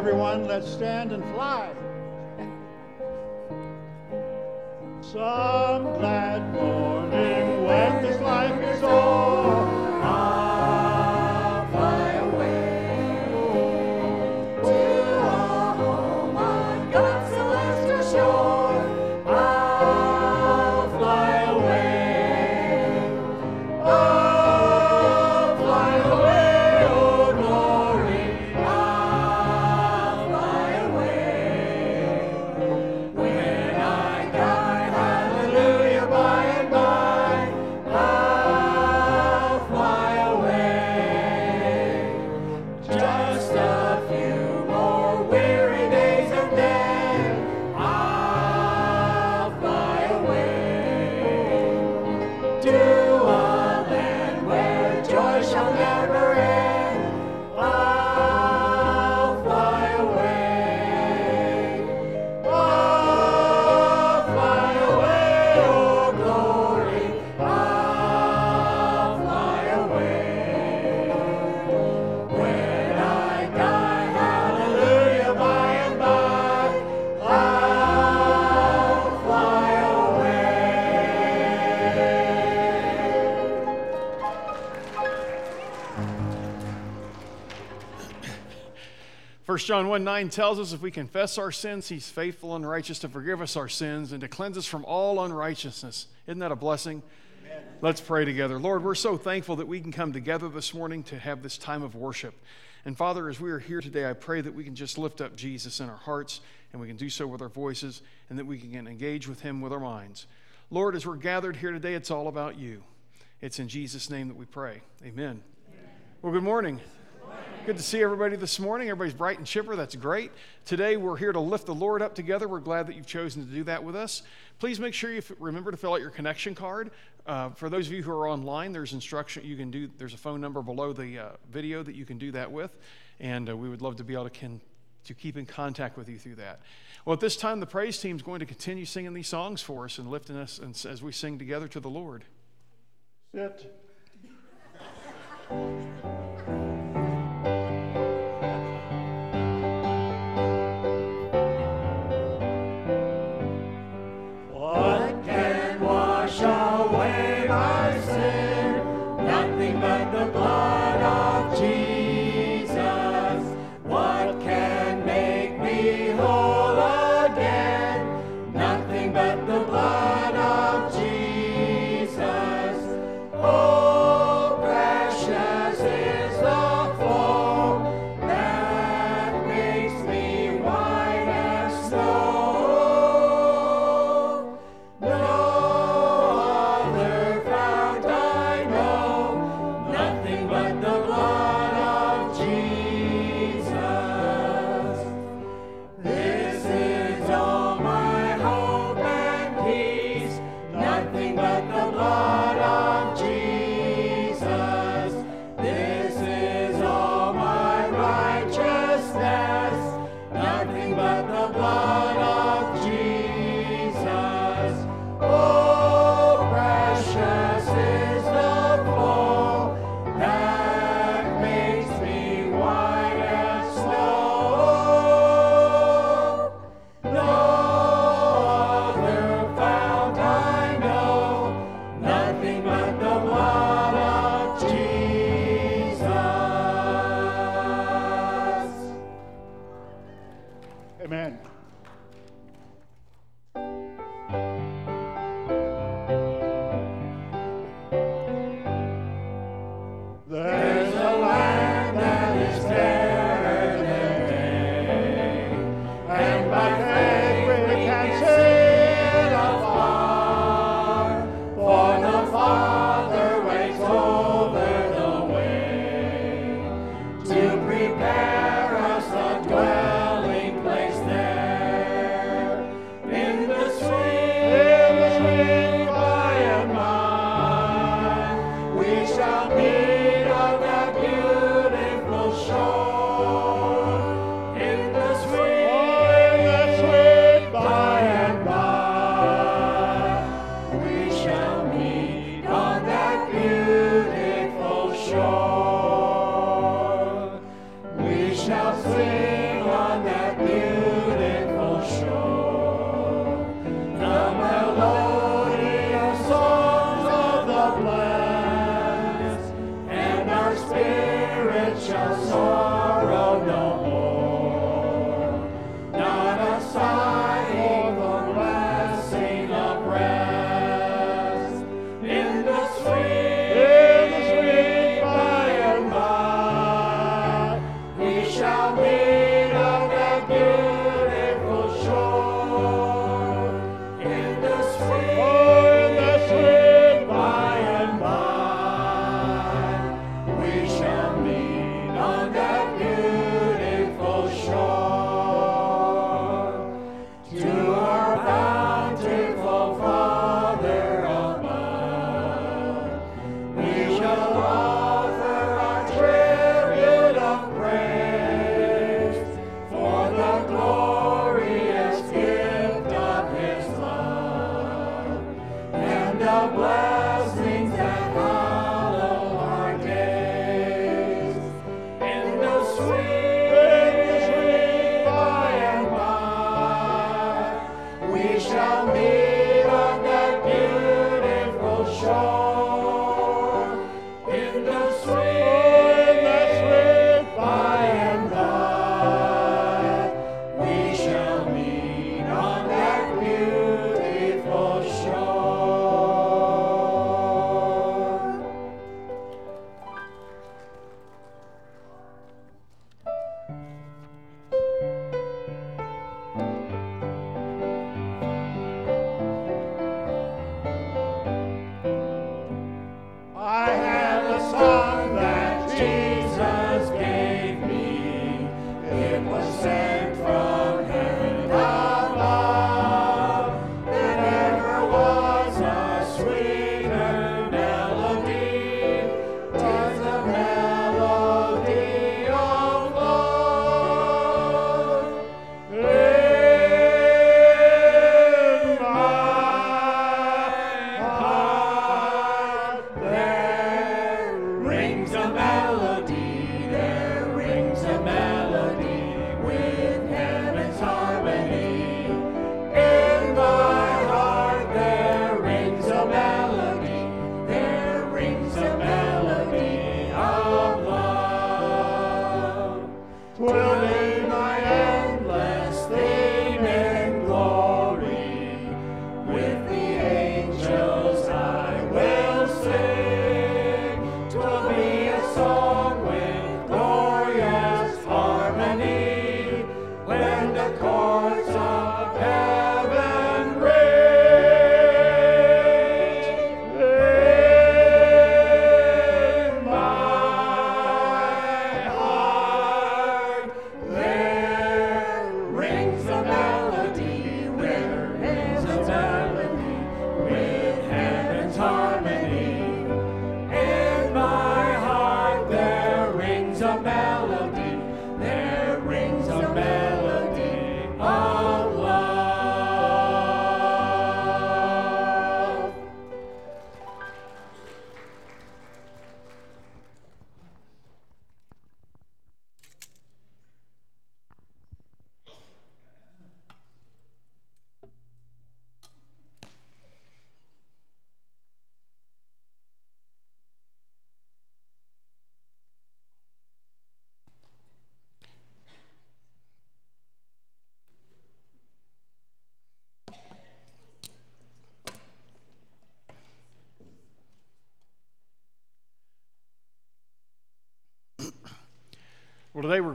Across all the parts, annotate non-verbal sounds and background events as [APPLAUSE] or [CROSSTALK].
everyone, let's stand and fly. 9 tells us if we confess our sins, he's faithful and righteous to forgive us our sins and to cleanse us from all unrighteousness. Isn't that a blessing? Let's pray together. Lord, we're so thankful that we can come together this morning to have this time of worship. And Father, as we are here today, I pray that we can just lift up Jesus in our hearts and we can do so with our voices and that we can engage with him with our minds. Lord, as we're gathered here today, it's all about you. It's in Jesus' name that we pray. Amen. Well, good morning. Good to see everybody this morning. Everybody's bright and chipper. That's great. Today we're here to lift the Lord up together. We're glad that you've chosen to do that with us. Please make sure you f- remember to fill out your connection card. Uh, for those of you who are online, there's instruction you can do. There's a phone number below the uh, video that you can do that with, and uh, we would love to be able to can, to keep in contact with you through that. Well, at this time, the praise team is going to continue singing these songs for us and lifting us and, as we sing together to the Lord. Sit.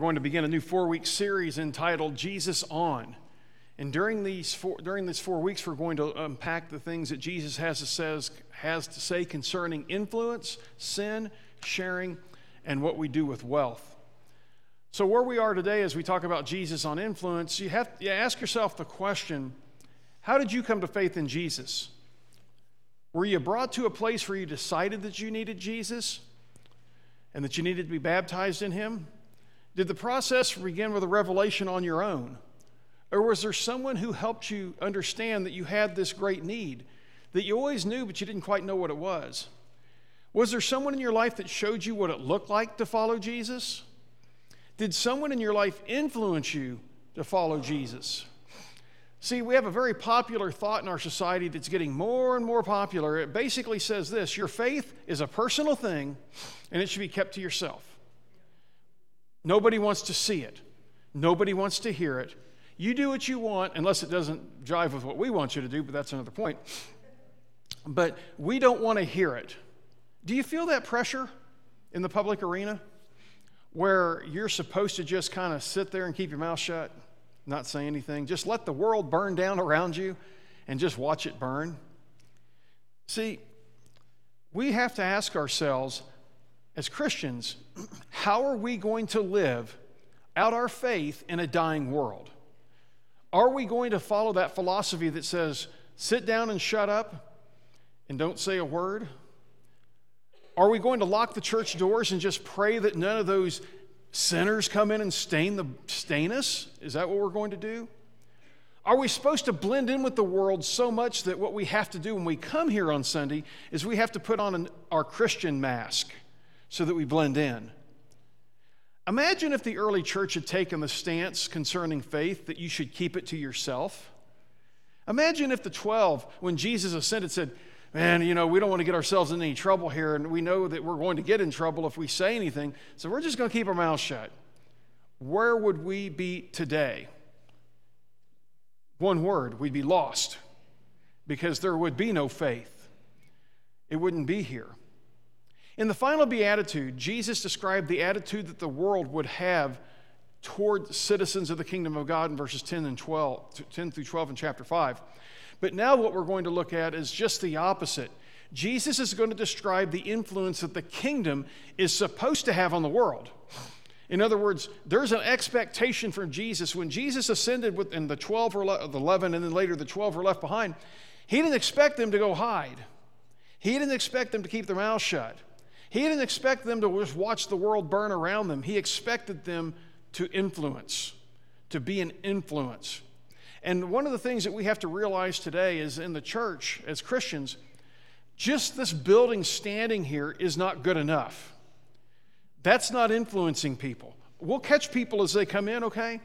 Going to begin a new four week series entitled Jesus On. And during these, four, during these four weeks, we're going to unpack the things that Jesus has to, says, has to say concerning influence, sin, sharing, and what we do with wealth. So, where we are today as we talk about Jesus on influence, you have you ask yourself the question how did you come to faith in Jesus? Were you brought to a place where you decided that you needed Jesus and that you needed to be baptized in Him? Did the process begin with a revelation on your own? Or was there someone who helped you understand that you had this great need that you always knew, but you didn't quite know what it was? Was there someone in your life that showed you what it looked like to follow Jesus? Did someone in your life influence you to follow Jesus? See, we have a very popular thought in our society that's getting more and more popular. It basically says this your faith is a personal thing and it should be kept to yourself. Nobody wants to see it, nobody wants to hear it. You do what you want, unless it doesn't jive with what we want you to do, but that's another point. But we don't want to hear it. Do you feel that pressure in the public arena where you're supposed to just kind of sit there and keep your mouth shut, not say anything? Just let the world burn down around you and just watch it burn? See, we have to ask ourselves as Christians, how are we going to live out our faith in a dying world? Are we going to follow that philosophy that says, sit down and shut up and don't say a word? Are we going to lock the church doors and just pray that none of those sinners come in and stain, the, stain us? Is that what we're going to do? Are we supposed to blend in with the world so much that what we have to do when we come here on Sunday is we have to put on an, our Christian mask so that we blend in? Imagine if the early church had taken the stance concerning faith that you should keep it to yourself. Imagine if the 12, when Jesus ascended, said, Man, you know, we don't want to get ourselves in any trouble here, and we know that we're going to get in trouble if we say anything, so we're just going to keep our mouths shut. Where would we be today? One word, we'd be lost because there would be no faith. It wouldn't be here. In the final beatitude, Jesus described the attitude that the world would have toward citizens of the kingdom of God in verses 10 and 12, 10 through 12 in chapter 5. But now what we're going to look at is just the opposite. Jesus is going to describe the influence that the kingdom is supposed to have on the world. In other words, there's an expectation from Jesus. When Jesus ascended with, and the 12 were le- the 11 and then later the 12 were left behind, he didn't expect them to go hide. He didn't expect them to keep their mouths shut. He didn't expect them to just watch the world burn around them. He expected them to influence, to be an influence. And one of the things that we have to realize today is in the church, as Christians, just this building standing here is not good enough. That's not influencing people. We'll catch people as they come in, okay?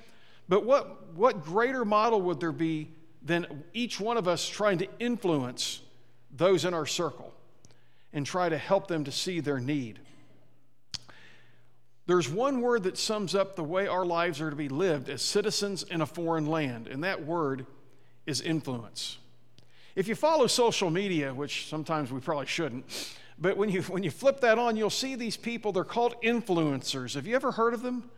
But what, what greater model would there be than each one of us trying to influence those in our circle and try to help them to see their need? There's one word that sums up the way our lives are to be lived as citizens in a foreign land, and that word is influence. If you follow social media, which sometimes we probably shouldn't, but when you, when you flip that on, you'll see these people, they're called influencers. Have you ever heard of them?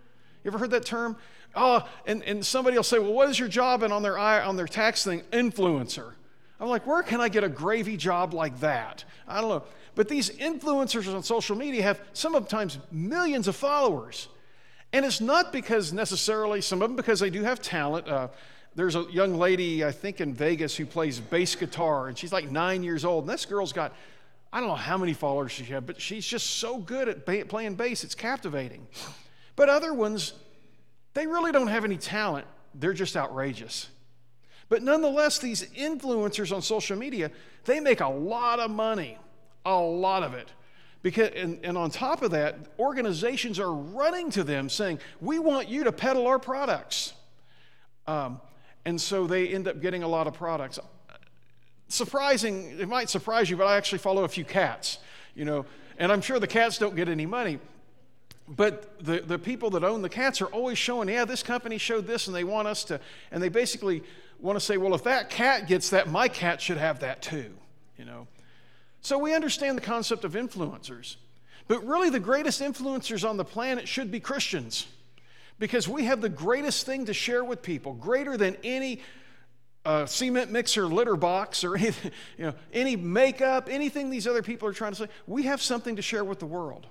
You ever heard that term? Oh, and, and somebody will say, Well, what is your job? And on their, on their tax thing, influencer. I'm like, Where can I get a gravy job like that? I don't know. But these influencers on social media have sometimes millions of followers. And it's not because necessarily, some of them because they do have talent. Uh, there's a young lady, I think in Vegas, who plays bass guitar, and she's like nine years old. And this girl's got, I don't know how many followers she has, but she's just so good at ba- playing bass, it's captivating. But other ones, they really don't have any talent, they're just outrageous. But nonetheless, these influencers on social media, they make a lot of money a lot of it. Because, and, and on top of that, organizations are running to them saying, We want you to peddle our products. Um, and so they end up getting a lot of products. Surprising, it might surprise you, but I actually follow a few cats, you know, and I'm sure the cats don't get any money. But the, the people that own the cats are always showing, yeah, this company showed this and they want us to, and they basically want to say, well, if that cat gets that, my cat should have that too, you know. So we understand the concept of influencers. But really, the greatest influencers on the planet should be Christians because we have the greatest thing to share with people, greater than any uh, cement mixer litter box or [LAUGHS] anything, you know, any makeup, anything these other people are trying to say. We have something to share with the world.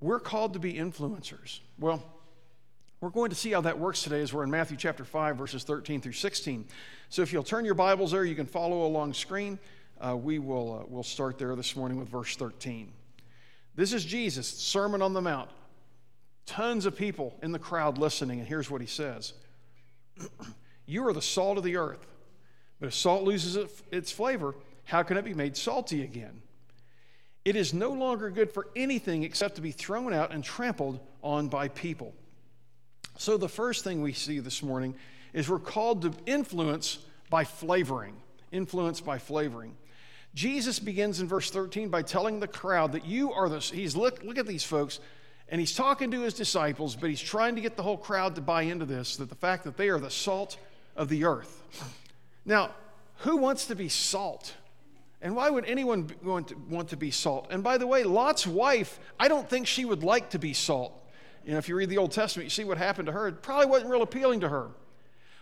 We're called to be influencers. Well, we're going to see how that works today as we're in Matthew chapter 5, verses 13 through 16. So if you'll turn your Bibles there, you can follow along screen uh, we will uh, we'll start there this morning with verse 13. This is Jesus' Sermon on the Mount. Tons of people in the crowd listening, and here's what he says [CLEARS THROAT] You are the salt of the earth, but if salt loses its flavor, how can it be made salty again? It is no longer good for anything except to be thrown out and trampled on by people. So, the first thing we see this morning is we're called to influence by flavoring. Influence by flavoring. Jesus begins in verse 13 by telling the crowd that you are the, he's look, look at these folks, and he's talking to his disciples, but he's trying to get the whole crowd to buy into this, that the fact that they are the salt of the earth. Now, who wants to be salt? And why would anyone want to, want to be salt? And by the way, Lot's wife, I don't think she would like to be salt. You know, if you read the Old Testament, you see what happened to her. It probably wasn't real appealing to her.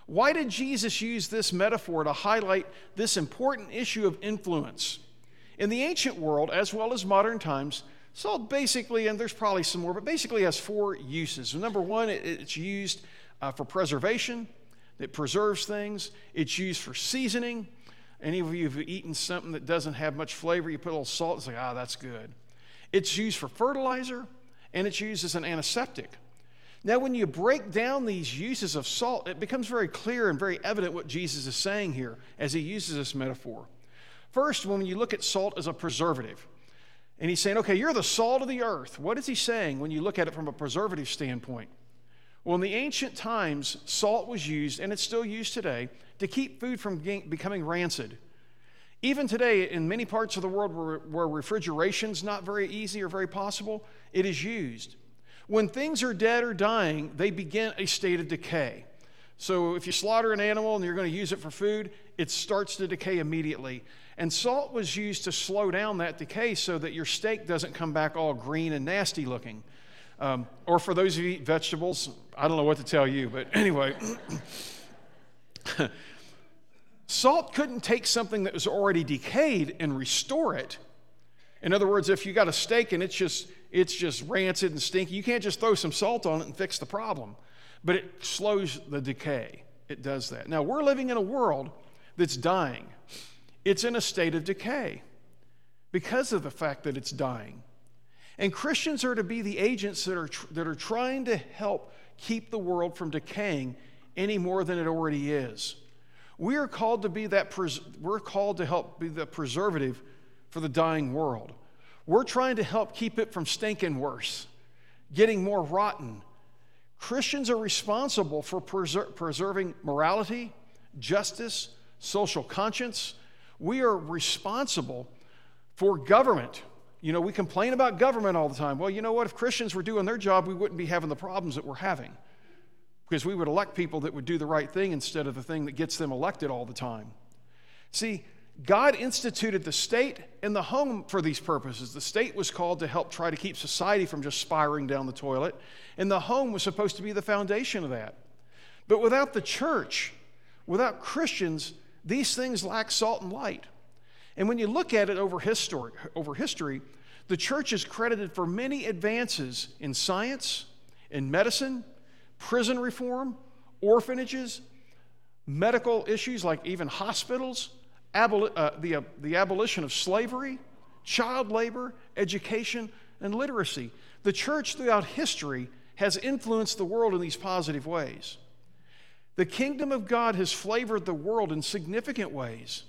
Why did Jesus use this metaphor to highlight this important issue of influence? In the ancient world, as well as modern times, salt basically, and there's probably some more, but basically has four uses. Number one, it's used uh, for preservation, it preserves things, it's used for seasoning. Any of you who've eaten something that doesn't have much flavor, you put a little salt, it's like, ah, that's good. It's used for fertilizer, and it's used as an antiseptic. Now, when you break down these uses of salt, it becomes very clear and very evident what Jesus is saying here as he uses this metaphor. First, when you look at salt as a preservative, and he's saying, okay, you're the salt of the earth. What is he saying when you look at it from a preservative standpoint? Well, in the ancient times, salt was used, and it's still used today, to keep food from becoming rancid. Even today, in many parts of the world where, where refrigeration's not very easy or very possible, it is used. When things are dead or dying, they begin a state of decay. So if you slaughter an animal and you're going to use it for food, it starts to decay immediately. And salt was used to slow down that decay so that your steak doesn't come back all green and nasty looking. Um, or for those who eat vegetables, I don't know what to tell you, but [COUGHS] anyway. [COUGHS] salt couldn't take something that was already decayed and restore it. In other words, if you got a steak and it's just it's just rancid and stinky. You can't just throw some salt on it and fix the problem. But it slows the decay. It does that. Now, we're living in a world that's dying, it's in a state of decay because of the fact that it's dying. And Christians are to be the agents that are, tr- that are trying to help keep the world from decaying any more than it already is. We are called to be that, pres- we're called to help be the preservative for the dying world. We're trying to help keep it from stinking worse, getting more rotten. Christians are responsible for preser- preserving morality, justice, social conscience. We are responsible for government. You know, we complain about government all the time. Well, you know what? If Christians were doing their job, we wouldn't be having the problems that we're having because we would elect people that would do the right thing instead of the thing that gets them elected all the time. See, God instituted the state and the home for these purposes. The state was called to help try to keep society from just spiraling down the toilet, and the home was supposed to be the foundation of that. But without the church, without Christians, these things lack salt and light. And when you look at it over history, over history, the church is credited for many advances in science, in medicine, prison reform, orphanages, medical issues like even hospitals, aboli- uh, the, uh, the abolition of slavery, child labor, education, and literacy. The church throughout history has influenced the world in these positive ways. The kingdom of God has flavored the world in significant ways.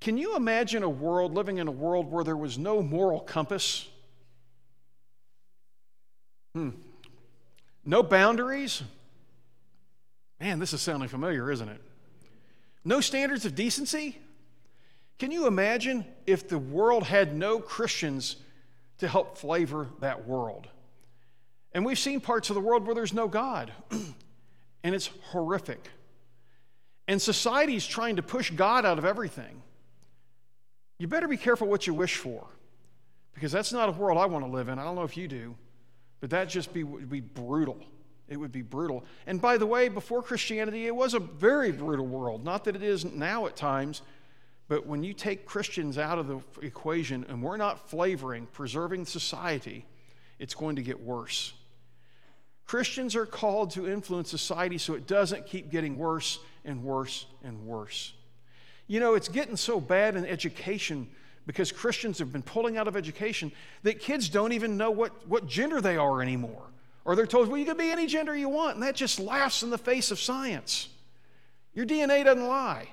Can you imagine a world living in a world where there was no moral compass? Hmm. No boundaries? Man, this is sounding familiar, isn't it? No standards of decency? Can you imagine if the world had no Christians to help flavor that world? And we've seen parts of the world where there's no God, [CLEARS THROAT] and it's horrific. And society's trying to push God out of everything. You better be careful what you wish for, because that's not a world I want to live in. I don't know if you do, but that just be, would be brutal. It would be brutal. And by the way, before Christianity, it was a very brutal world. Not that it isn't now at times, but when you take Christians out of the equation and we're not flavoring, preserving society, it's going to get worse. Christians are called to influence society so it doesn't keep getting worse and worse and worse. You know, it's getting so bad in education because Christians have been pulling out of education that kids don't even know what, what gender they are anymore. Or they're told, well, you can be any gender you want, and that just laughs in the face of science. Your DNA doesn't lie.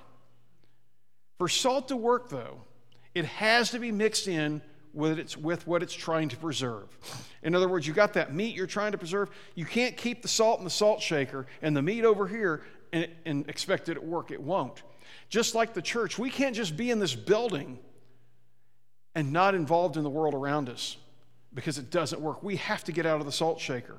For salt to work, though, it has to be mixed in with, its, with what it's trying to preserve. In other words, you got that meat you're trying to preserve. You can't keep the salt in the salt shaker and the meat over here and, and expect it to work. It won't. Just like the church, we can't just be in this building and not involved in the world around us because it doesn't work. We have to get out of the salt shaker.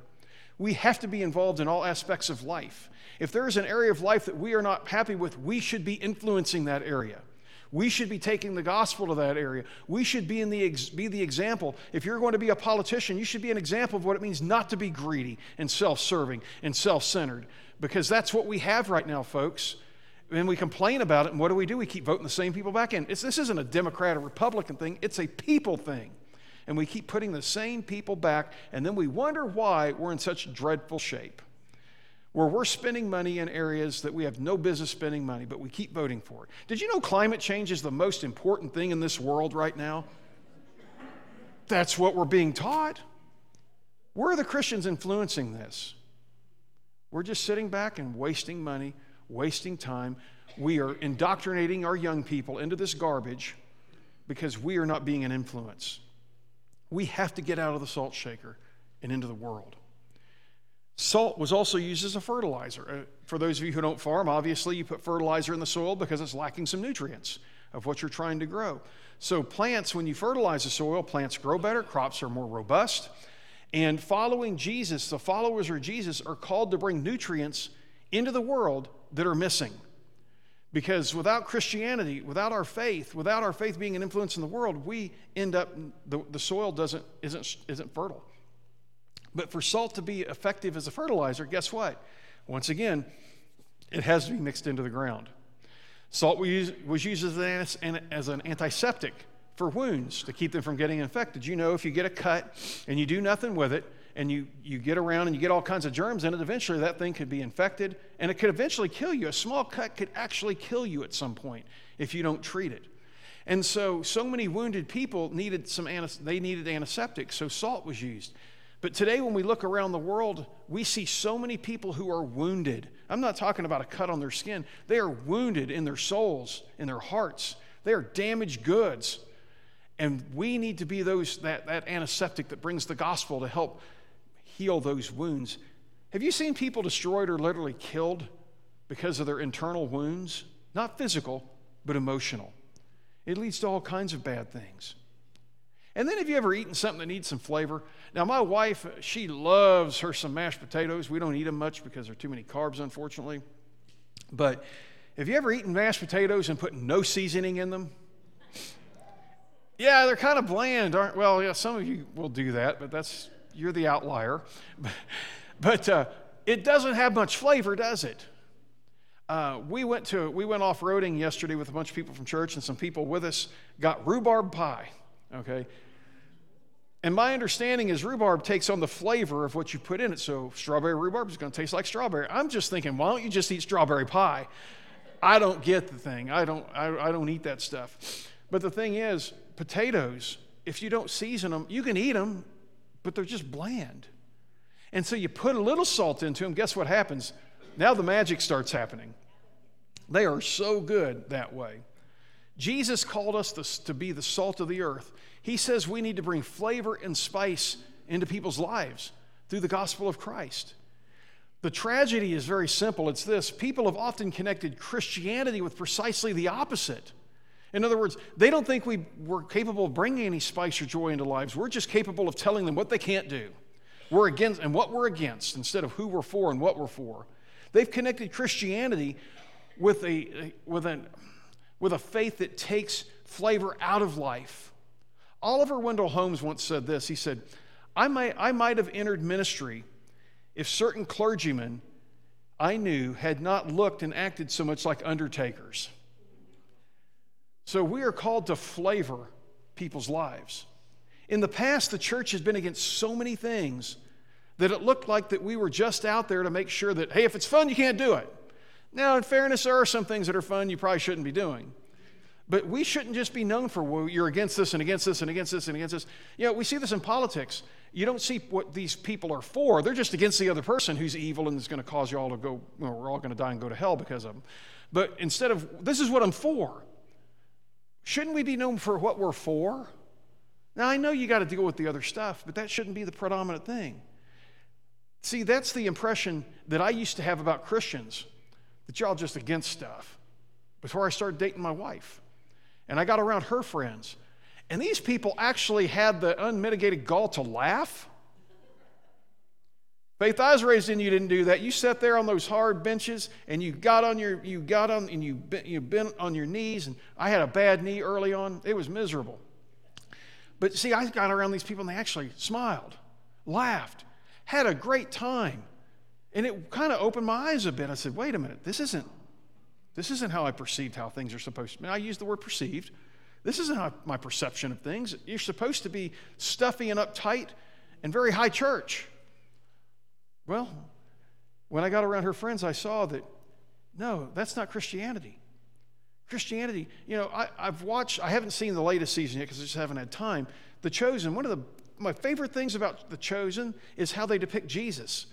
We have to be involved in all aspects of life. If there is an area of life that we are not happy with, we should be influencing that area. We should be taking the gospel to that area. We should be, in the ex- be the example. If you're going to be a politician, you should be an example of what it means not to be greedy and self serving and self centered, because that's what we have right now, folks. And we complain about it, and what do we do? We keep voting the same people back in. It's, this isn't a Democrat or Republican thing, it's a people thing. And we keep putting the same people back, and then we wonder why we're in such dreadful shape where we're spending money in areas that we have no business spending money, but we keep voting for it. Did you know climate change is the most important thing in this world right now? That's what we're being taught. Where are the Christians influencing this? We're just sitting back and wasting money, wasting time. We are indoctrinating our young people into this garbage because we are not being an influence. We have to get out of the salt shaker and into the world. Salt was also used as a fertilizer. Uh, for those of you who don't farm, obviously you put fertilizer in the soil because it's lacking some nutrients of what you're trying to grow. So, plants, when you fertilize the soil, plants grow better, crops are more robust. And following Jesus, the followers of Jesus are called to bring nutrients into the world that are missing. Because without Christianity, without our faith, without our faith being an influence in the world, we end up, the, the soil doesn't, isn't, isn't fertile. But for salt to be effective as a fertilizer, guess what? Once again, it has to be mixed into the ground. Salt was used as an, as an antiseptic for wounds to keep them from getting infected. You know, if you get a cut and you do nothing with it, and you, you get around and you get all kinds of germs in it, eventually that thing could be infected and it could eventually kill you. A small cut could actually kill you at some point if you don't treat it. And so, so many wounded people needed some, they needed antiseptics, so salt was used. But today, when we look around the world, we see so many people who are wounded. I'm not talking about a cut on their skin, they are wounded in their souls, in their hearts. They are damaged goods. And we need to be those, that, that antiseptic that brings the gospel to help heal those wounds. Have you seen people destroyed or literally killed because of their internal wounds? Not physical, but emotional. It leads to all kinds of bad things. And then have you ever eaten something that needs some flavor? Now, my wife, she loves her some mashed potatoes. We don't eat them much because there are too many carbs, unfortunately. But have you ever eaten mashed potatoes and put no seasoning in them? Yeah, they're kind of bland, aren't? Well, yeah, some of you will do that, but that's you're the outlier. [LAUGHS] but uh, it doesn't have much flavor, does it? Uh, we went to we went off roading yesterday with a bunch of people from church, and some people with us got rhubarb pie. Okay, and my understanding is rhubarb takes on the flavor of what you put in it. So strawberry rhubarb is going to taste like strawberry. I'm just thinking, why don't you just eat strawberry pie? I don't get the thing. I don't, I, I don't eat that stuff. But the thing is, potatoes, if you don't season them, you can eat them, but they're just bland. And so you put a little salt into them, guess what happens? Now the magic starts happening. They are so good that way. Jesus called us to, to be the salt of the earth. He says we need to bring flavor and spice into people's lives through the gospel of Christ. The tragedy is very simple it's this people have often connected Christianity with precisely the opposite. In other words, they don't think we, we're capable of bringing any spice or joy into lives. We're just capable of telling them what they can't do. We're against and what we're against instead of who we're for and what we're for. They've connected Christianity with a, with a, with a faith that takes flavor out of life Oliver Wendell Holmes once said this. He said, I might, I might have entered ministry if certain clergymen I knew had not looked and acted so much like undertakers. So we are called to flavor people's lives. In the past, the church has been against so many things that it looked like that we were just out there to make sure that, hey, if it's fun, you can't do it. Now, in fairness, there are some things that are fun you probably shouldn't be doing. But we shouldn't just be known for, well, you're against this and against this and against this and against this. You know, we see this in politics. You don't see what these people are for. They're just against the other person who's evil and is going to cause you all to go, well, we're all going to die and go to hell because of them. But instead of, this is what I'm for, shouldn't we be known for what we're for? Now, I know you got to deal with the other stuff, but that shouldn't be the predominant thing. See, that's the impression that I used to have about Christians, that y'all just against stuff before I started dating my wife and I got around her friends. And these people actually had the unmitigated gall to laugh. Faith, I was raised in you didn't do that. You sat there on those hard benches and you got on your you got on and you bent, you bent on your knees and I had a bad knee early on. It was miserable. But see, I got around these people and they actually smiled, laughed, had a great time. And it kind of opened my eyes a bit. I said, wait a minute, this isn't this isn't how I perceived how things are supposed to be. I use the word perceived. This isn't how my perception of things. You're supposed to be stuffy and uptight and very high church. Well, when I got around her friends, I saw that no, that's not Christianity. Christianity, you know, I, have watched, I haven't seen the latest season yet because I just haven't had time. The Chosen, one of the, my favorite things about The Chosen is how they depict Jesus.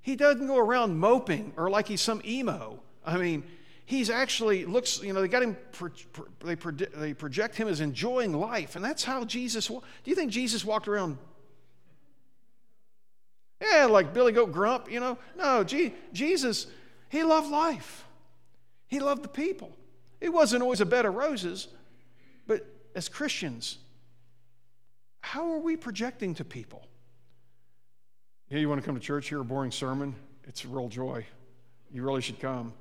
he doesn't go around moping or like he's some emo. I mean, he's actually looks, you know, they got him, they, they project him as enjoying life. And that's how Jesus, do you think Jesus walked around? Yeah, like Billy Goat Grump, you know? No, Jesus, he loved life. He loved the people. It wasn't always a bed of roses, but as Christians, how are we projecting to people? Yeah, you want to come to church, hear a boring sermon? It's a real joy. You really should come.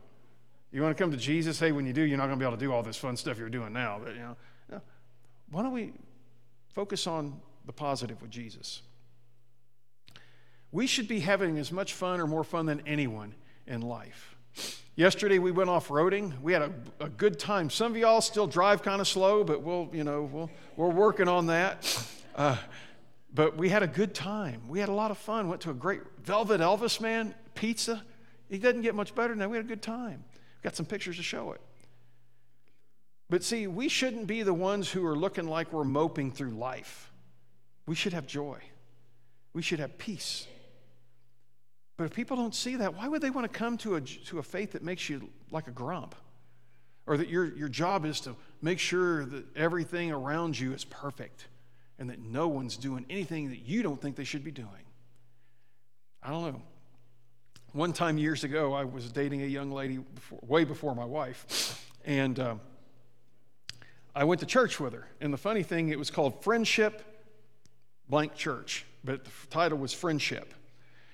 You want to come to Jesus? Hey, when you do, you're not going to be able to do all this fun stuff you're doing now. But, you know, why don't we focus on the positive with Jesus? We should be having as much fun or more fun than anyone in life. Yesterday we went off roading. We had a, a good time. Some of y'all still drive kind of slow, but we'll, you know, we'll, we're working on that. Uh, but we had a good time. We had a lot of fun. Went to a great Velvet Elvis man pizza. It doesn't get much better than that. We had a good time. Got some pictures to show it. But see, we shouldn't be the ones who are looking like we're moping through life. We should have joy. We should have peace. But if people don't see that, why would they want to come to a, to a faith that makes you like a grump? Or that your, your job is to make sure that everything around you is perfect and that no one's doing anything that you don't think they should be doing? I don't know. One time years ago, I was dating a young lady before, way before my wife, and uh, I went to church with her. And the funny thing, it was called Friendship Blank Church, but the title was Friendship.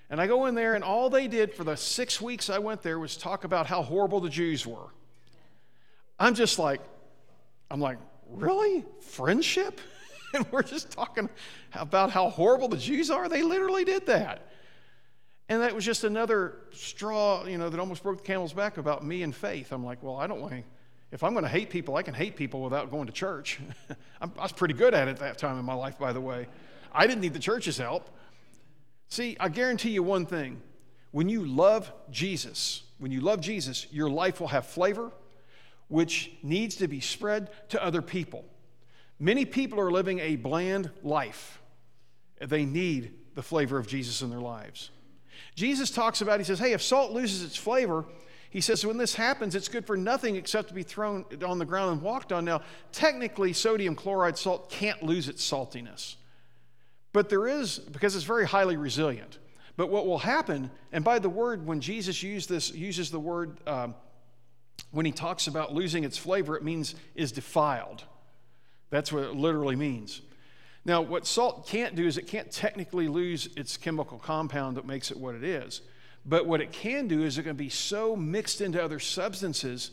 And I go in there, and all they did for the six weeks I went there was talk about how horrible the Jews were. I'm just like, I'm like, really? Friendship? [LAUGHS] and we're just talking about how horrible the Jews are? They literally did that. And that was just another straw, you know, that almost broke the camel's back about me and faith. I'm like, well, I don't want to, if I'm going to hate people, I can hate people without going to church. [LAUGHS] I was pretty good at it that time in my life, by the way. I didn't need the church's help. See, I guarantee you one thing when you love Jesus, when you love Jesus, your life will have flavor, which needs to be spread to other people. Many people are living a bland life. They need the flavor of Jesus in their lives. Jesus talks about, he says, hey, if salt loses its flavor, he says, when this happens, it's good for nothing except to be thrown on the ground and walked on. Now, technically, sodium chloride salt can't lose its saltiness. But there is, because it's very highly resilient. But what will happen, and by the word, when Jesus used this, uses the word, um, when he talks about losing its flavor, it means is defiled. That's what it literally means. Now, what salt can't do is it can't technically lose its chemical compound that makes it what it is. But what it can do is it can be so mixed into other substances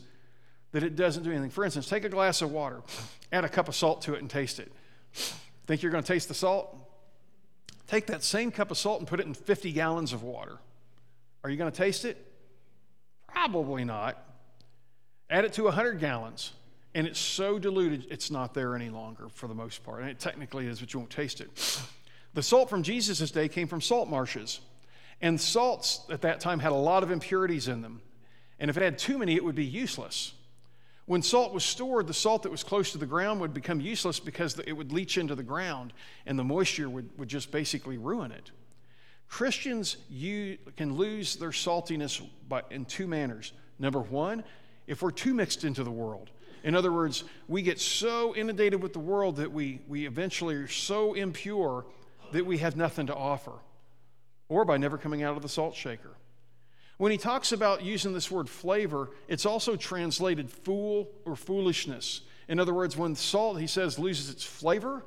that it doesn't do anything. For instance, take a glass of water, add a cup of salt to it, and taste it. Think you're going to taste the salt? Take that same cup of salt and put it in 50 gallons of water. Are you going to taste it? Probably not. Add it to 100 gallons and it's so diluted it's not there any longer for the most part. And it technically is, but you won't taste it. The salt from Jesus' day came from salt marshes. And salts at that time had a lot of impurities in them. And if it had too many, it would be useless. When salt was stored, the salt that was close to the ground would become useless because it would leach into the ground and the moisture would, would just basically ruin it. Christians you, can lose their saltiness by, in two manners. Number one, if we're too mixed into the world. In other words, we get so inundated with the world that we, we eventually are so impure that we have nothing to offer, or by never coming out of the salt shaker. When he talks about using this word flavor, it's also translated fool or foolishness. In other words, when salt, he says, loses its flavor,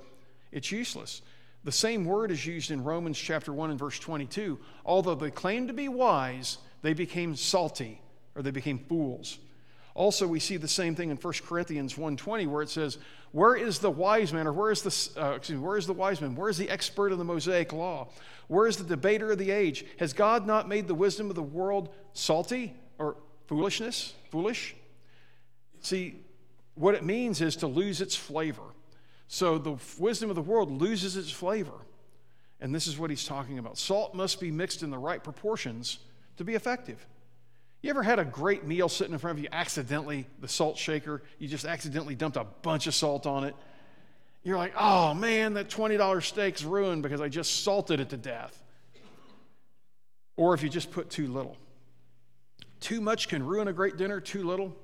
it's useless. The same word is used in Romans chapter 1 and verse 22. Although they claimed to be wise, they became salty or they became fools. Also, we see the same thing in 1 Corinthians 1.20 where it says, where is the wise man, or where is the, uh, excuse me, where is the wise man? Where is the expert of the Mosaic law? Where is the debater of the age? Has God not made the wisdom of the world salty or foolishness, foolish? See, what it means is to lose its flavor. So the wisdom of the world loses its flavor. And this is what he's talking about. Salt must be mixed in the right proportions to be effective. You ever had a great meal sitting in front of you, accidentally, the salt shaker, you just accidentally dumped a bunch of salt on it? You're like, oh man, that $20 steak's ruined because I just salted it to death. or if you just put too little. Too much can ruin a great dinner, too little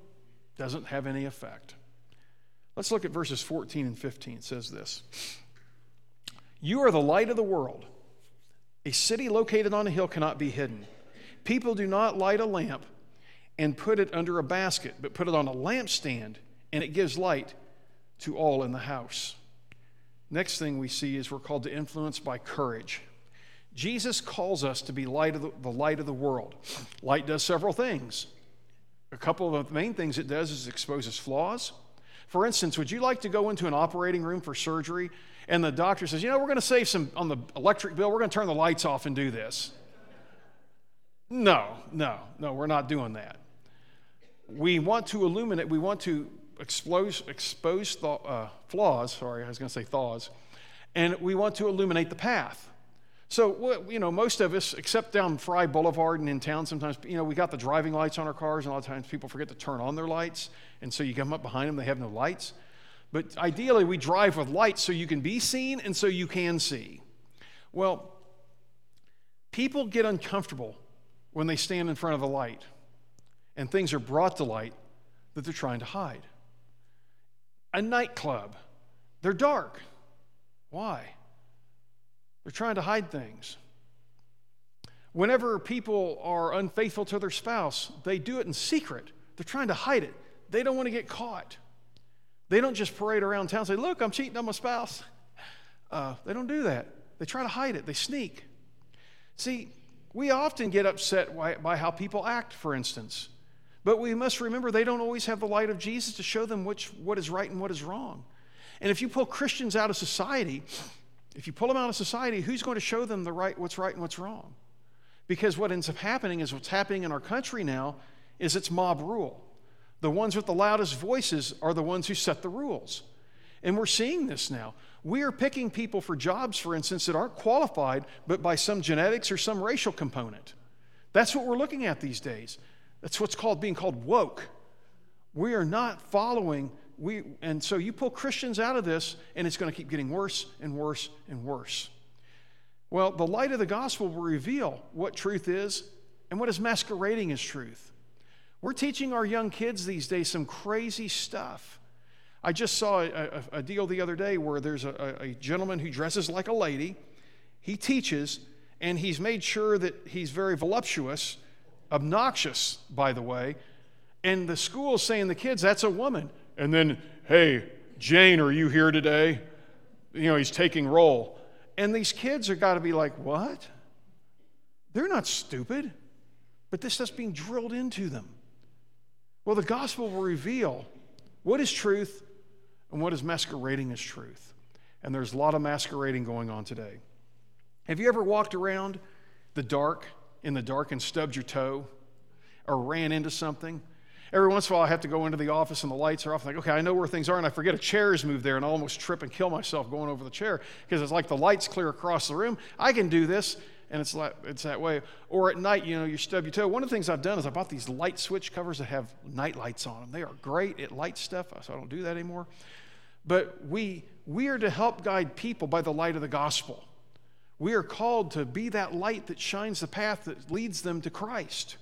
doesn't have any effect. Let's look at verses 14 and 15. It says this You are the light of the world. A city located on a hill cannot be hidden. People do not light a lamp and put it under a basket, but put it on a lampstand, and it gives light to all in the house. Next thing we see is we're called to influence by courage. Jesus calls us to be light of the, the light of the world. Light does several things. A couple of the main things it does is it exposes flaws. For instance, would you like to go into an operating room for surgery and the doctor says, you know, we're going to save some on the electric bill, we're going to turn the lights off and do this? No, no, no, we're not doing that. We want to illuminate, we want to expose, expose uh, flaws, sorry, I was going to say thaws, and we want to illuminate the path. So, you know, most of us, except down Fry Boulevard and in town, sometimes, you know, we got the driving lights on our cars, and a lot of times people forget to turn on their lights. And so you come up behind them, they have no lights. But ideally, we drive with lights so you can be seen and so you can see. Well, people get uncomfortable when they stand in front of a light and things are brought to light that they're trying to hide. A nightclub, they're dark. Why? They're trying to hide things. Whenever people are unfaithful to their spouse, they do it in secret. They're trying to hide it. They don't want to get caught. They don't just parade around town and say, Look, I'm cheating on my spouse. Uh, they don't do that. They try to hide it, they sneak. See, we often get upset by how people act, for instance. But we must remember they don't always have the light of Jesus to show them which, what is right and what is wrong. And if you pull Christians out of society, if you pull them out of society, who's going to show them the right, what's right and what's wrong? Because what ends up happening is what's happening in our country now is it's mob rule. The ones with the loudest voices are the ones who set the rules. And we're seeing this now. We are picking people for jobs, for instance, that aren't qualified, but by some genetics or some racial component. That's what we're looking at these days. That's what's called being called woke. We are not following we, and so you pull Christians out of this, and it's going to keep getting worse and worse and worse. Well, the light of the gospel will reveal what truth is and what is masquerading as truth. We're teaching our young kids these days some crazy stuff. I just saw a, a, deal the other day where there's a, a gentleman who dresses like a lady. He teaches, and he's made sure that he's very voluptuous, obnoxious, by the way. And the school's saying the kids, that's a woman and then, hey, Jane, are you here today? You know, he's taking roll. And these kids are got to be like, what? They're not stupid, but this stuff's being drilled into them. Well, the gospel will reveal what is truth and what is masquerading as truth. And there's a lot of masquerading going on today. Have you ever walked around the dark, in the dark, and stubbed your toe or ran into something? Every once in a while, I have to go into the office and the lights are off. I'm like, okay, I know where things are, and I forget a chair is moved there, and I almost trip and kill myself going over the chair because it's like the lights clear across the room. I can do this, and it's like it's that way. Or at night, you know, you stub your toe. One of the things I've done is I bought these light switch covers that have night lights on them. They are great. It lights stuff, so I don't do that anymore. But we we are to help guide people by the light of the gospel. We are called to be that light that shines the path that leads them to Christ.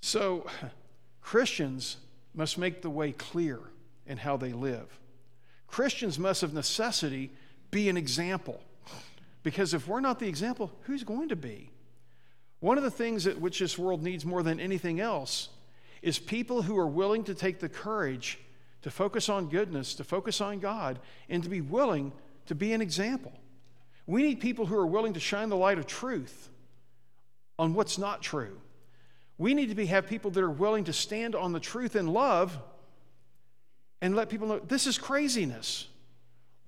So Christians must make the way clear in how they live. Christians must, of necessity, be an example. Because if we're not the example, who's going to be? One of the things that which this world needs more than anything else is people who are willing to take the courage to focus on goodness, to focus on God, and to be willing to be an example. We need people who are willing to shine the light of truth on what's not true. We need to be, have people that are willing to stand on the truth in love and let people know this is craziness.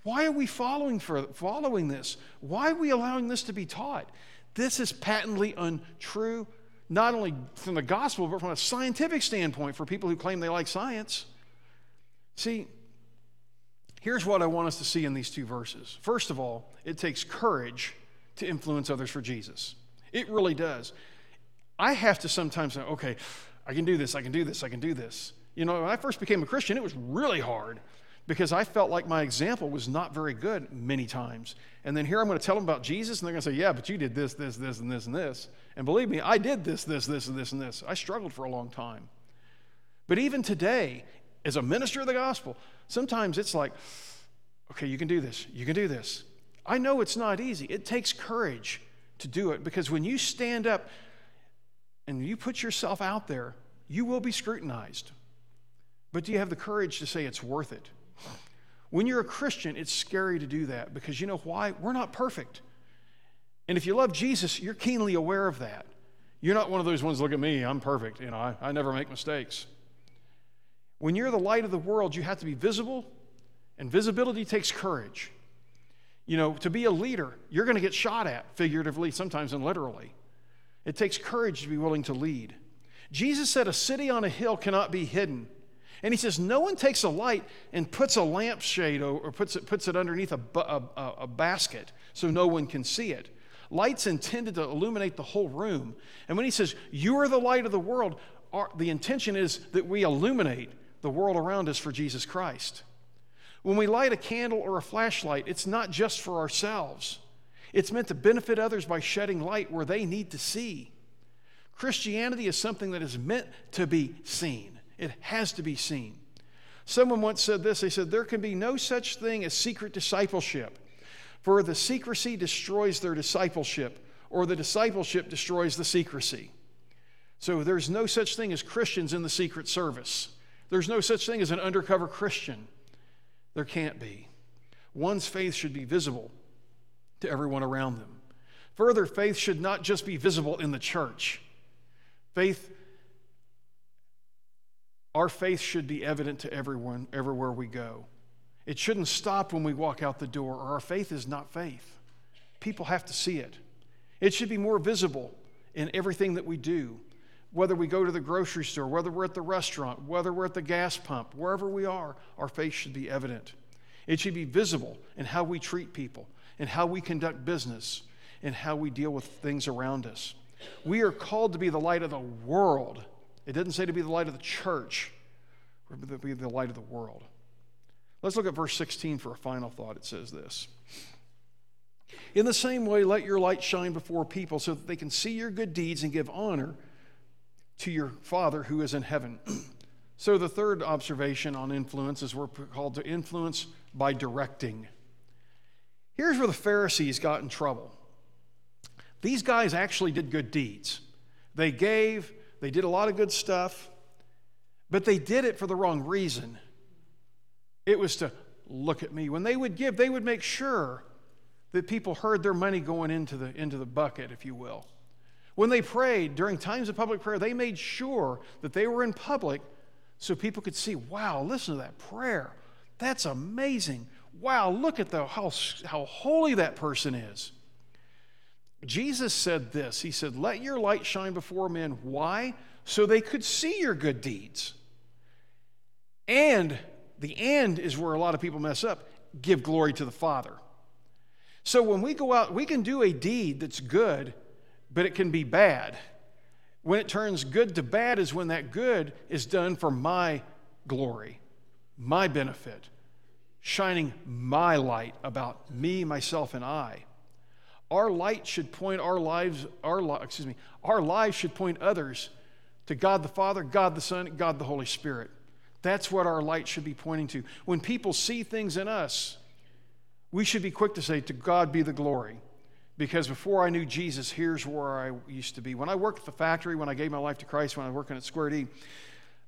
Why are we following, for, following this? Why are we allowing this to be taught? This is patently untrue, not only from the gospel, but from a scientific standpoint for people who claim they like science. See, here's what I want us to see in these two verses. First of all, it takes courage to influence others for Jesus. It really does. I have to sometimes say, okay, I can do this, I can do this, I can do this. You know, when I first became a Christian, it was really hard because I felt like my example was not very good many times. And then here I'm going to tell them about Jesus, and they're going to say, Yeah, but you did this, this, this, and this, and this. And believe me, I did this, this, this, and this, and this. I struggled for a long time. But even today, as a minister of the gospel, sometimes it's like, Okay, you can do this, you can do this. I know it's not easy. It takes courage to do it because when you stand up and you put yourself out there, you will be scrutinized. But do you have the courage to say it's worth it? When you're a Christian, it's scary to do that because you know why? We're not perfect. And if you love Jesus, you're keenly aware of that. You're not one of those ones, look at me, I'm perfect. You know, I, I never make mistakes. When you're the light of the world, you have to be visible, and visibility takes courage. You know, to be a leader, you're going to get shot at, figuratively, sometimes and literally. It takes courage to be willing to lead. Jesus said, A city on a hill cannot be hidden. And he says, No one takes a light and puts a lampshade or puts it, puts it underneath a, a, a basket so no one can see it. Light's intended to illuminate the whole room. And when he says, You are the light of the world, our, the intention is that we illuminate the world around us for Jesus Christ. When we light a candle or a flashlight, it's not just for ourselves, it's meant to benefit others by shedding light where they need to see. Christianity is something that is meant to be seen, it has to be seen. Someone once said this they said, There can be no such thing as secret discipleship, for the secrecy destroys their discipleship, or the discipleship destroys the secrecy. So there's no such thing as Christians in the secret service. There's no such thing as an undercover Christian. There can't be. One's faith should be visible to everyone around them. Further, faith should not just be visible in the church. Faith, our faith should be evident to everyone everywhere we go. It shouldn't stop when we walk out the door, or our faith is not faith. People have to see it. It should be more visible in everything that we do, whether we go to the grocery store, whether we're at the restaurant, whether we're at the gas pump, wherever we are, our faith should be evident. It should be visible in how we treat people, in how we conduct business, in how we deal with things around us. We are called to be the light of the world. It doesn't say to be the light of the church, we're to be the light of the world. Let's look at verse 16 for a final thought. It says this In the same way, let your light shine before people so that they can see your good deeds and give honor to your Father who is in heaven. [CLEARS THROAT] so, the third observation on influence is we're called to influence by directing. Here's where the Pharisees got in trouble. These guys actually did good deeds. They gave, they did a lot of good stuff, but they did it for the wrong reason. It was to look at me. When they would give, they would make sure that people heard their money going into the, into the bucket, if you will. When they prayed during times of public prayer, they made sure that they were in public so people could see, wow, listen to that prayer. That's amazing. Wow, look at the, how, how holy that person is. Jesus said this He said, Let your light shine before men. Why? So they could see your good deeds. And the and is where a lot of people mess up give glory to the Father. So when we go out, we can do a deed that's good, but it can be bad. When it turns good to bad is when that good is done for my glory, my benefit, shining my light about me, myself, and I. Our light should point our lives, our excuse me, our lives should point others to God the Father, God the Son, God the Holy Spirit. That's what our light should be pointing to. When people see things in us, we should be quick to say, To God be the glory. Because before I knew Jesus, here's where I used to be. When I worked at the factory, when I gave my life to Christ, when I was working at Square D,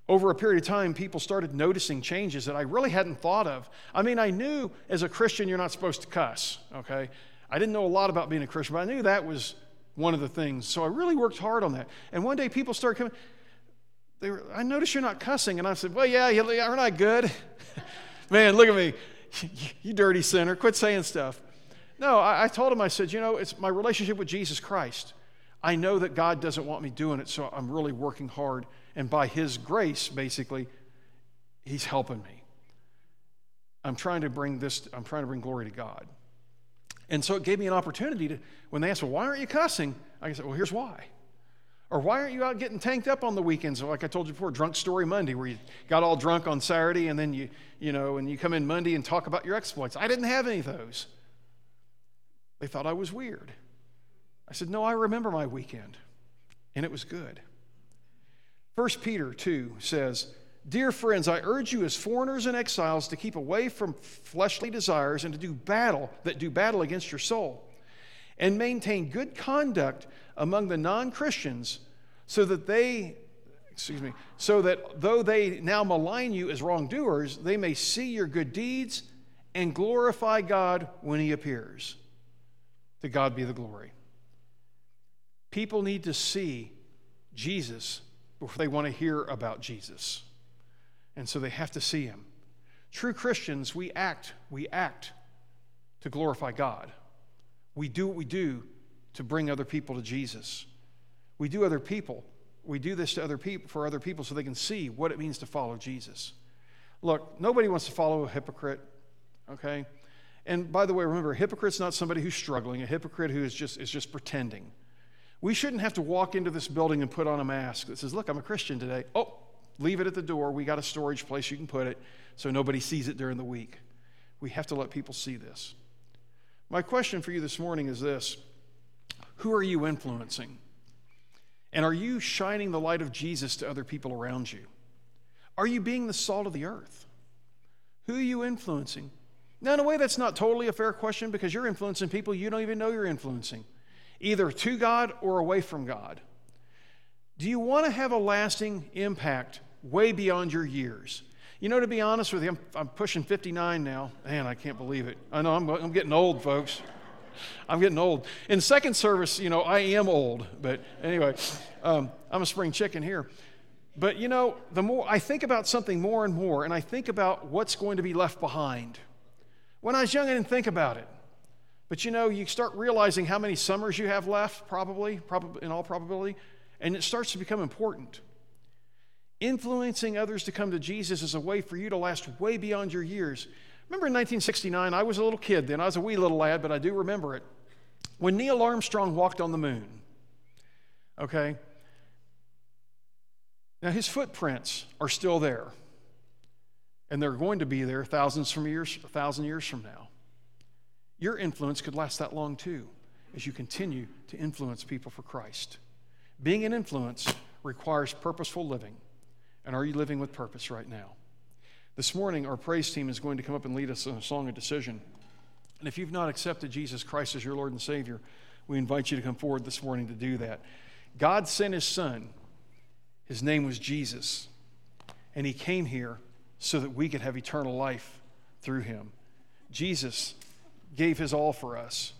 over a period of time, people started noticing changes that I really hadn't thought of. I mean, I knew as a Christian you're not supposed to cuss, okay? I didn't know a lot about being a Christian, but I knew that was one of the things. So I really worked hard on that. And one day people started coming, they were, I noticed you're not cussing. And I said, Well, yeah, aren't I good? [LAUGHS] Man, look at me. [LAUGHS] you dirty sinner. Quit saying stuff. No, I, I told him, I said, You know, it's my relationship with Jesus Christ. I know that God doesn't want me doing it, so I'm really working hard. And by His grace, basically, He's helping me. I'm trying to bring this, I'm trying to bring glory to God. And so it gave me an opportunity to, when they asked, well, why aren't you cussing? I said, well, here's why. Or why aren't you out getting tanked up on the weekends? Like I told you before, drunk story Monday, where you got all drunk on Saturday and then you, you know, and you come in Monday and talk about your exploits. I didn't have any of those. They thought I was weird. I said, No, I remember my weekend, and it was good. 1 Peter 2 says, Dear friends, I urge you as foreigners and exiles to keep away from fleshly desires and to do battle that do battle against your soul and maintain good conduct among the non-Christians so that they excuse me so that though they now malign you as wrongdoers they may see your good deeds and glorify God when he appears to God be the glory people need to see Jesus before they want to hear about Jesus and so they have to see him. True Christians, we act, we act to glorify God. We do what we do to bring other people to Jesus. We do other people. We do this to other people for other people so they can see what it means to follow Jesus. Look, nobody wants to follow a hypocrite, okay? And by the way, remember, a hypocrite's not somebody who's struggling. A hypocrite who is just is just pretending. We shouldn't have to walk into this building and put on a mask that says, "Look, I'm a Christian today." Oh, leave it at the door. We got a storage place you can put it so nobody sees it during the week. We have to let people see this. My question for you this morning is this Who are you influencing? And are you shining the light of Jesus to other people around you? Are you being the salt of the earth? Who are you influencing? Now, in a way, that's not totally a fair question because you're influencing people you don't even know you're influencing, either to God or away from God. Do you want to have a lasting impact way beyond your years. You know, to be honest with you, I'm, I'm pushing 59 now. Man, I can't believe it. I know I'm, I'm getting old, folks. I'm getting old. In second service, you know, I am old, but anyway, um, I'm a spring chicken here. But you know, the more I think about something more and more, and I think about what's going to be left behind. When I was young, I didn't think about it. But you know, you start realizing how many summers you have left, probably, probably in all probability, and it starts to become important. Influencing others to come to Jesus is a way for you to last way beyond your years. Remember in 1969, I was a little kid then. I was a wee little lad, but I do remember it. When Neil Armstrong walked on the moon, okay? Now his footprints are still there. And they're going to be there thousands from years, a thousand years from now. Your influence could last that long too, as you continue to influence people for Christ. Being an influence requires purposeful living. And are you living with purpose right now? This morning, our praise team is going to come up and lead us in a song of decision. And if you've not accepted Jesus Christ as your Lord and Savior, we invite you to come forward this morning to do that. God sent His Son. His name was Jesus. And He came here so that we could have eternal life through Him. Jesus gave His all for us.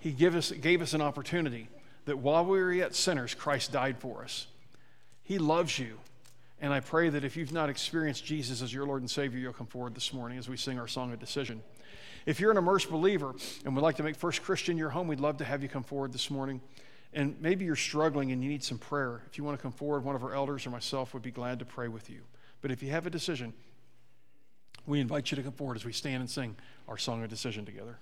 He gave us, gave us an opportunity that while we were yet sinners, Christ died for us. He loves you. And I pray that if you've not experienced Jesus as your Lord and Savior, you'll come forward this morning as we sing our song of decision. If you're an immersed believer and would like to make First Christian your home, we'd love to have you come forward this morning. And maybe you're struggling and you need some prayer. If you want to come forward, one of our elders or myself would be glad to pray with you. But if you have a decision, we invite you to come forward as we stand and sing our song of decision together.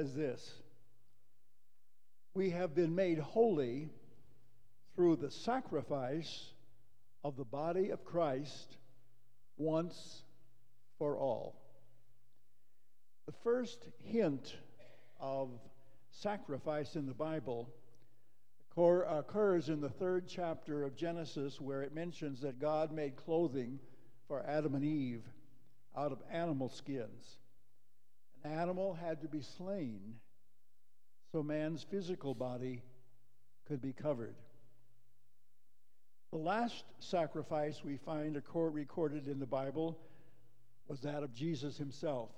Says this We have been made holy through the sacrifice of the body of Christ once for all. The first hint of sacrifice in the Bible occurs in the third chapter of Genesis, where it mentions that God made clothing for Adam and Eve out of animal skins. An animal had to be slain so man's physical body could be covered. The last sacrifice we find recorded in the Bible was that of Jesus himself.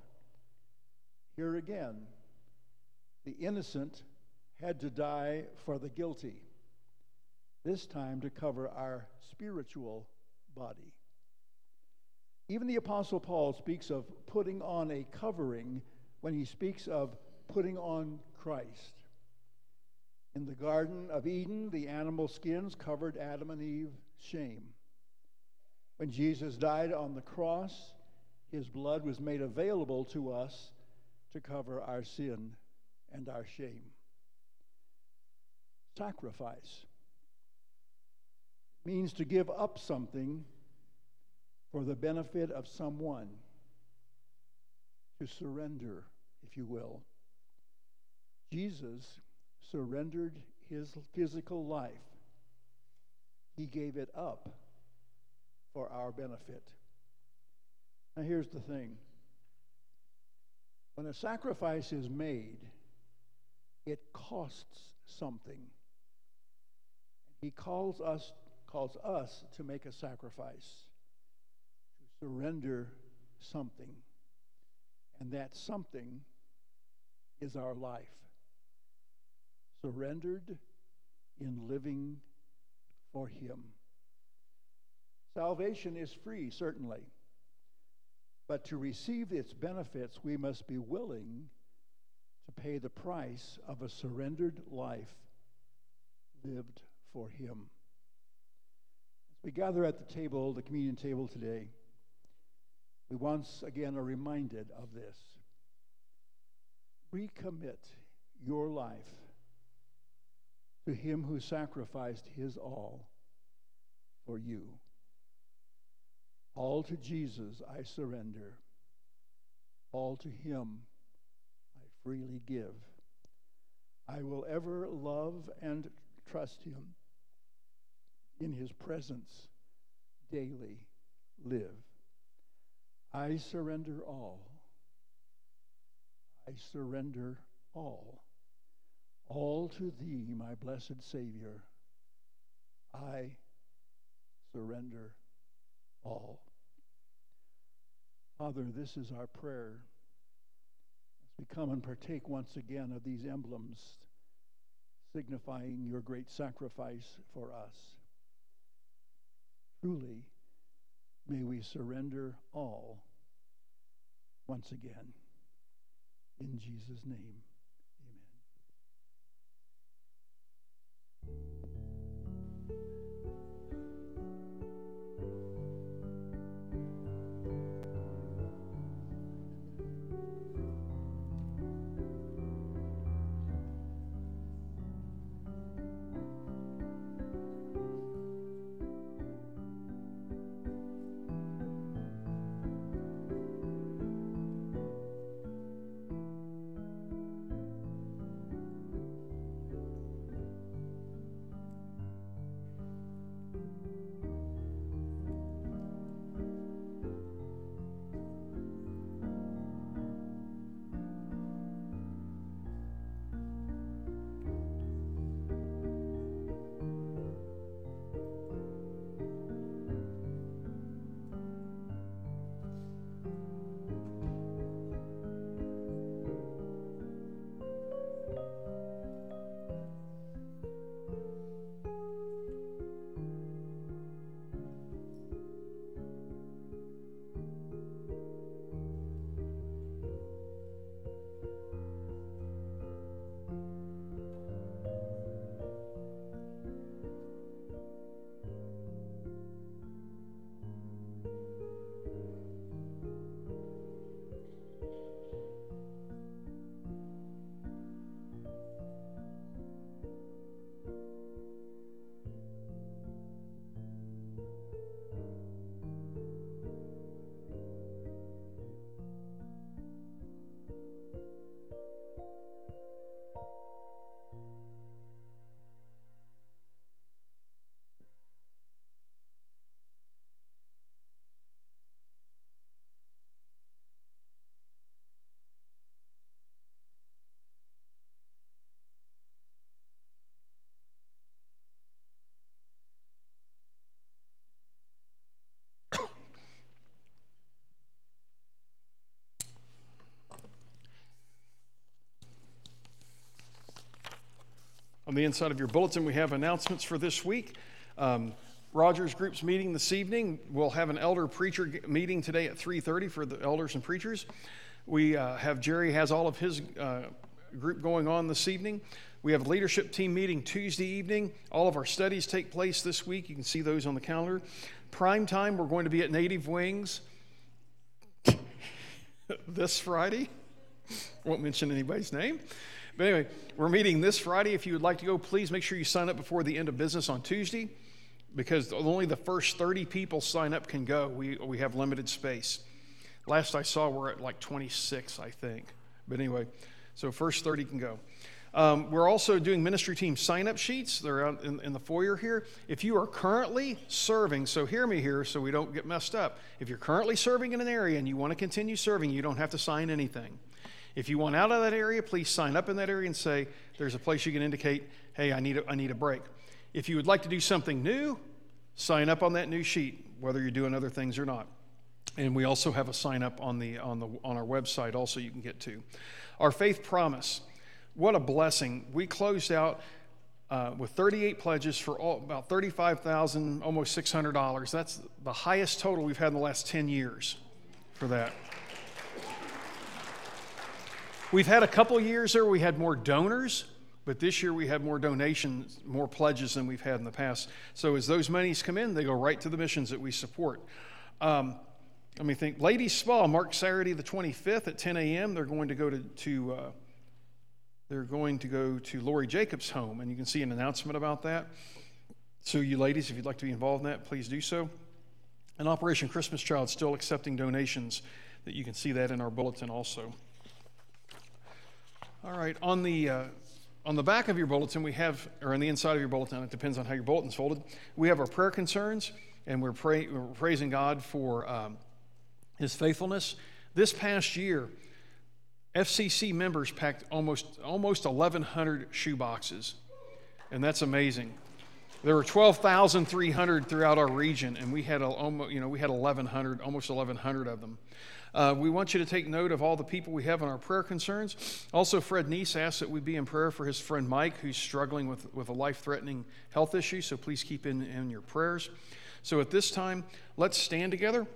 Here again, the innocent had to die for the guilty, this time to cover our spiritual body. Even the Apostle Paul speaks of putting on a covering when he speaks of putting on Christ. In the Garden of Eden, the animal skins covered Adam and Eve's shame. When Jesus died on the cross, his blood was made available to us to cover our sin and our shame. Sacrifice means to give up something for the benefit of someone, to surrender if you will. Jesus surrendered his physical life, he gave it up for our benefit. Now, here's the thing when a sacrifice is made, it costs something. He calls us, calls us to make a sacrifice, surrender something. And that something is our life. Surrendered in living for Him. Salvation is free, certainly. But to receive its benefits, we must be willing to pay the price of a surrendered life lived for Him. As we gather at the table, the communion table today, we once again are reminded of this. Recommit your life to Him who sacrificed His all for you. All to Jesus I surrender. All to Him I freely give. I will ever love and trust Him. In His presence daily live. I surrender all. I surrender all. All to Thee, my blessed Savior. I surrender all. Father, this is our prayer as we come and partake once again of these emblems signifying your great sacrifice for us. Truly, may we surrender all once again. In Jesus' name. On the inside of your bulletin, we have announcements for this week. Um, Rogers Group's meeting this evening. We'll have an elder preacher meeting today at 3:30 for the elders and preachers. We uh, have Jerry has all of his uh, group going on this evening. We have a leadership team meeting Tuesday evening. All of our studies take place this week. You can see those on the calendar. Prime time, we're going to be at Native Wings [LAUGHS] this Friday. Won't mention anybody's name. But anyway, we're meeting this Friday. If you would like to go, please make sure you sign up before the end of business on Tuesday because only the first 30 people sign up can go. We, we have limited space. Last I saw, we're at like 26, I think. But anyway, so first 30 can go. Um, we're also doing ministry team sign up sheets. They're out in, in, the foyer here. If you are currently serving, so hear me here so we don't get messed up. If you're currently serving in an area and you want to continue serving, you don't have to sign anything. If you want out of that area, please sign up in that area and say, there's a place you can indicate, hey, I need a, I need a break. If you would like to do something new, sign up on that new sheet, whether you're doing other things or not. And we also have a sign up on, the, on, the, on our website, also, you can get to. Our faith promise. What a blessing. We closed out uh, with 38 pledges for all, about 35000 almost $600. That's the highest total we've had in the last 10 years for that. We've had a couple years there we had more donors, but this year we have more donations, more pledges than we've had in the past. So as those monies come in, they go right to the missions that we support. Um, let me think. Ladies Spa, Mark Saturday the 25th at 10 a.m. They're going to go to, to uh, they're going to go to Lori Jacobs' home, and you can see an announcement about that. So you ladies, if you'd like to be involved in that, please do so. And Operation Christmas Child still accepting donations. That you can see that in our bulletin also. All right, on the uh, on the back of your bulletin, we have, or on the inside of your bulletin, it depends on how your bulletin's folded. We have our prayer concerns, and we're, pray, we're praising God for um, His faithfulness. This past year, FCC members packed almost almost 1,100 shoe boxes, and that's amazing. There were 12,300 throughout our region, and we had a, you know we had 1,100, almost 1,100 of them. Uh, we want you to take note of all the people we have on our prayer concerns. Also, Fred Neese asks that we be in prayer for his friend Mike, who's struggling with, with a life threatening health issue, so please keep in, in your prayers. So, at this time, let's stand together.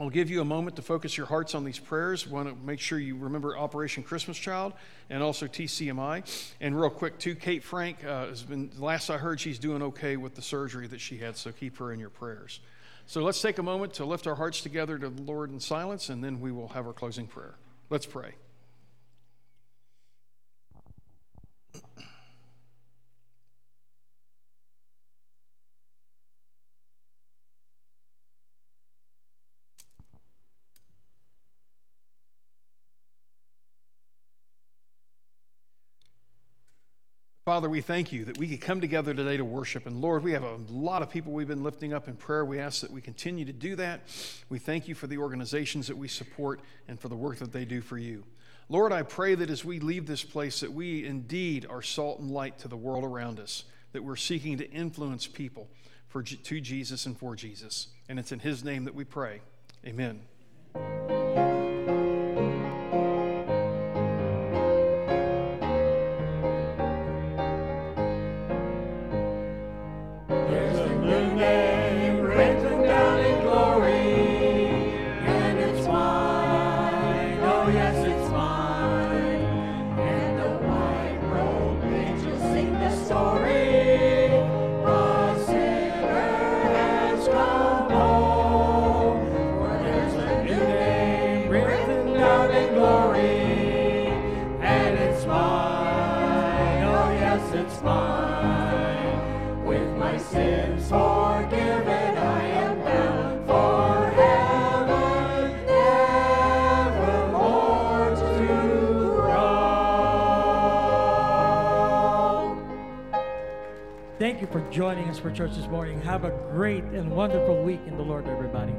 I'll give you a moment to focus your hearts on these prayers. We want to make sure you remember Operation Christmas Child and also TCMI. And real quick, too, Kate Frank uh, has been, last I heard, she's doing okay with the surgery that she had, so keep her in your prayers. So let's take a moment to lift our hearts together to the Lord in silence, and then we will have our closing prayer. Let's pray. Father, we thank you that we could come together today to worship. And Lord, we have a lot of people we've been lifting up in prayer. We ask that we continue to do that. We thank you for the organizations that we support and for the work that they do for you. Lord, I pray that as we leave this place, that we indeed are salt and light to the world around us, that we're seeking to influence people for, to Jesus and for Jesus. And it's in His name that we pray. Amen. Church this morning. Have a great and wonderful week in the Lord, everybody.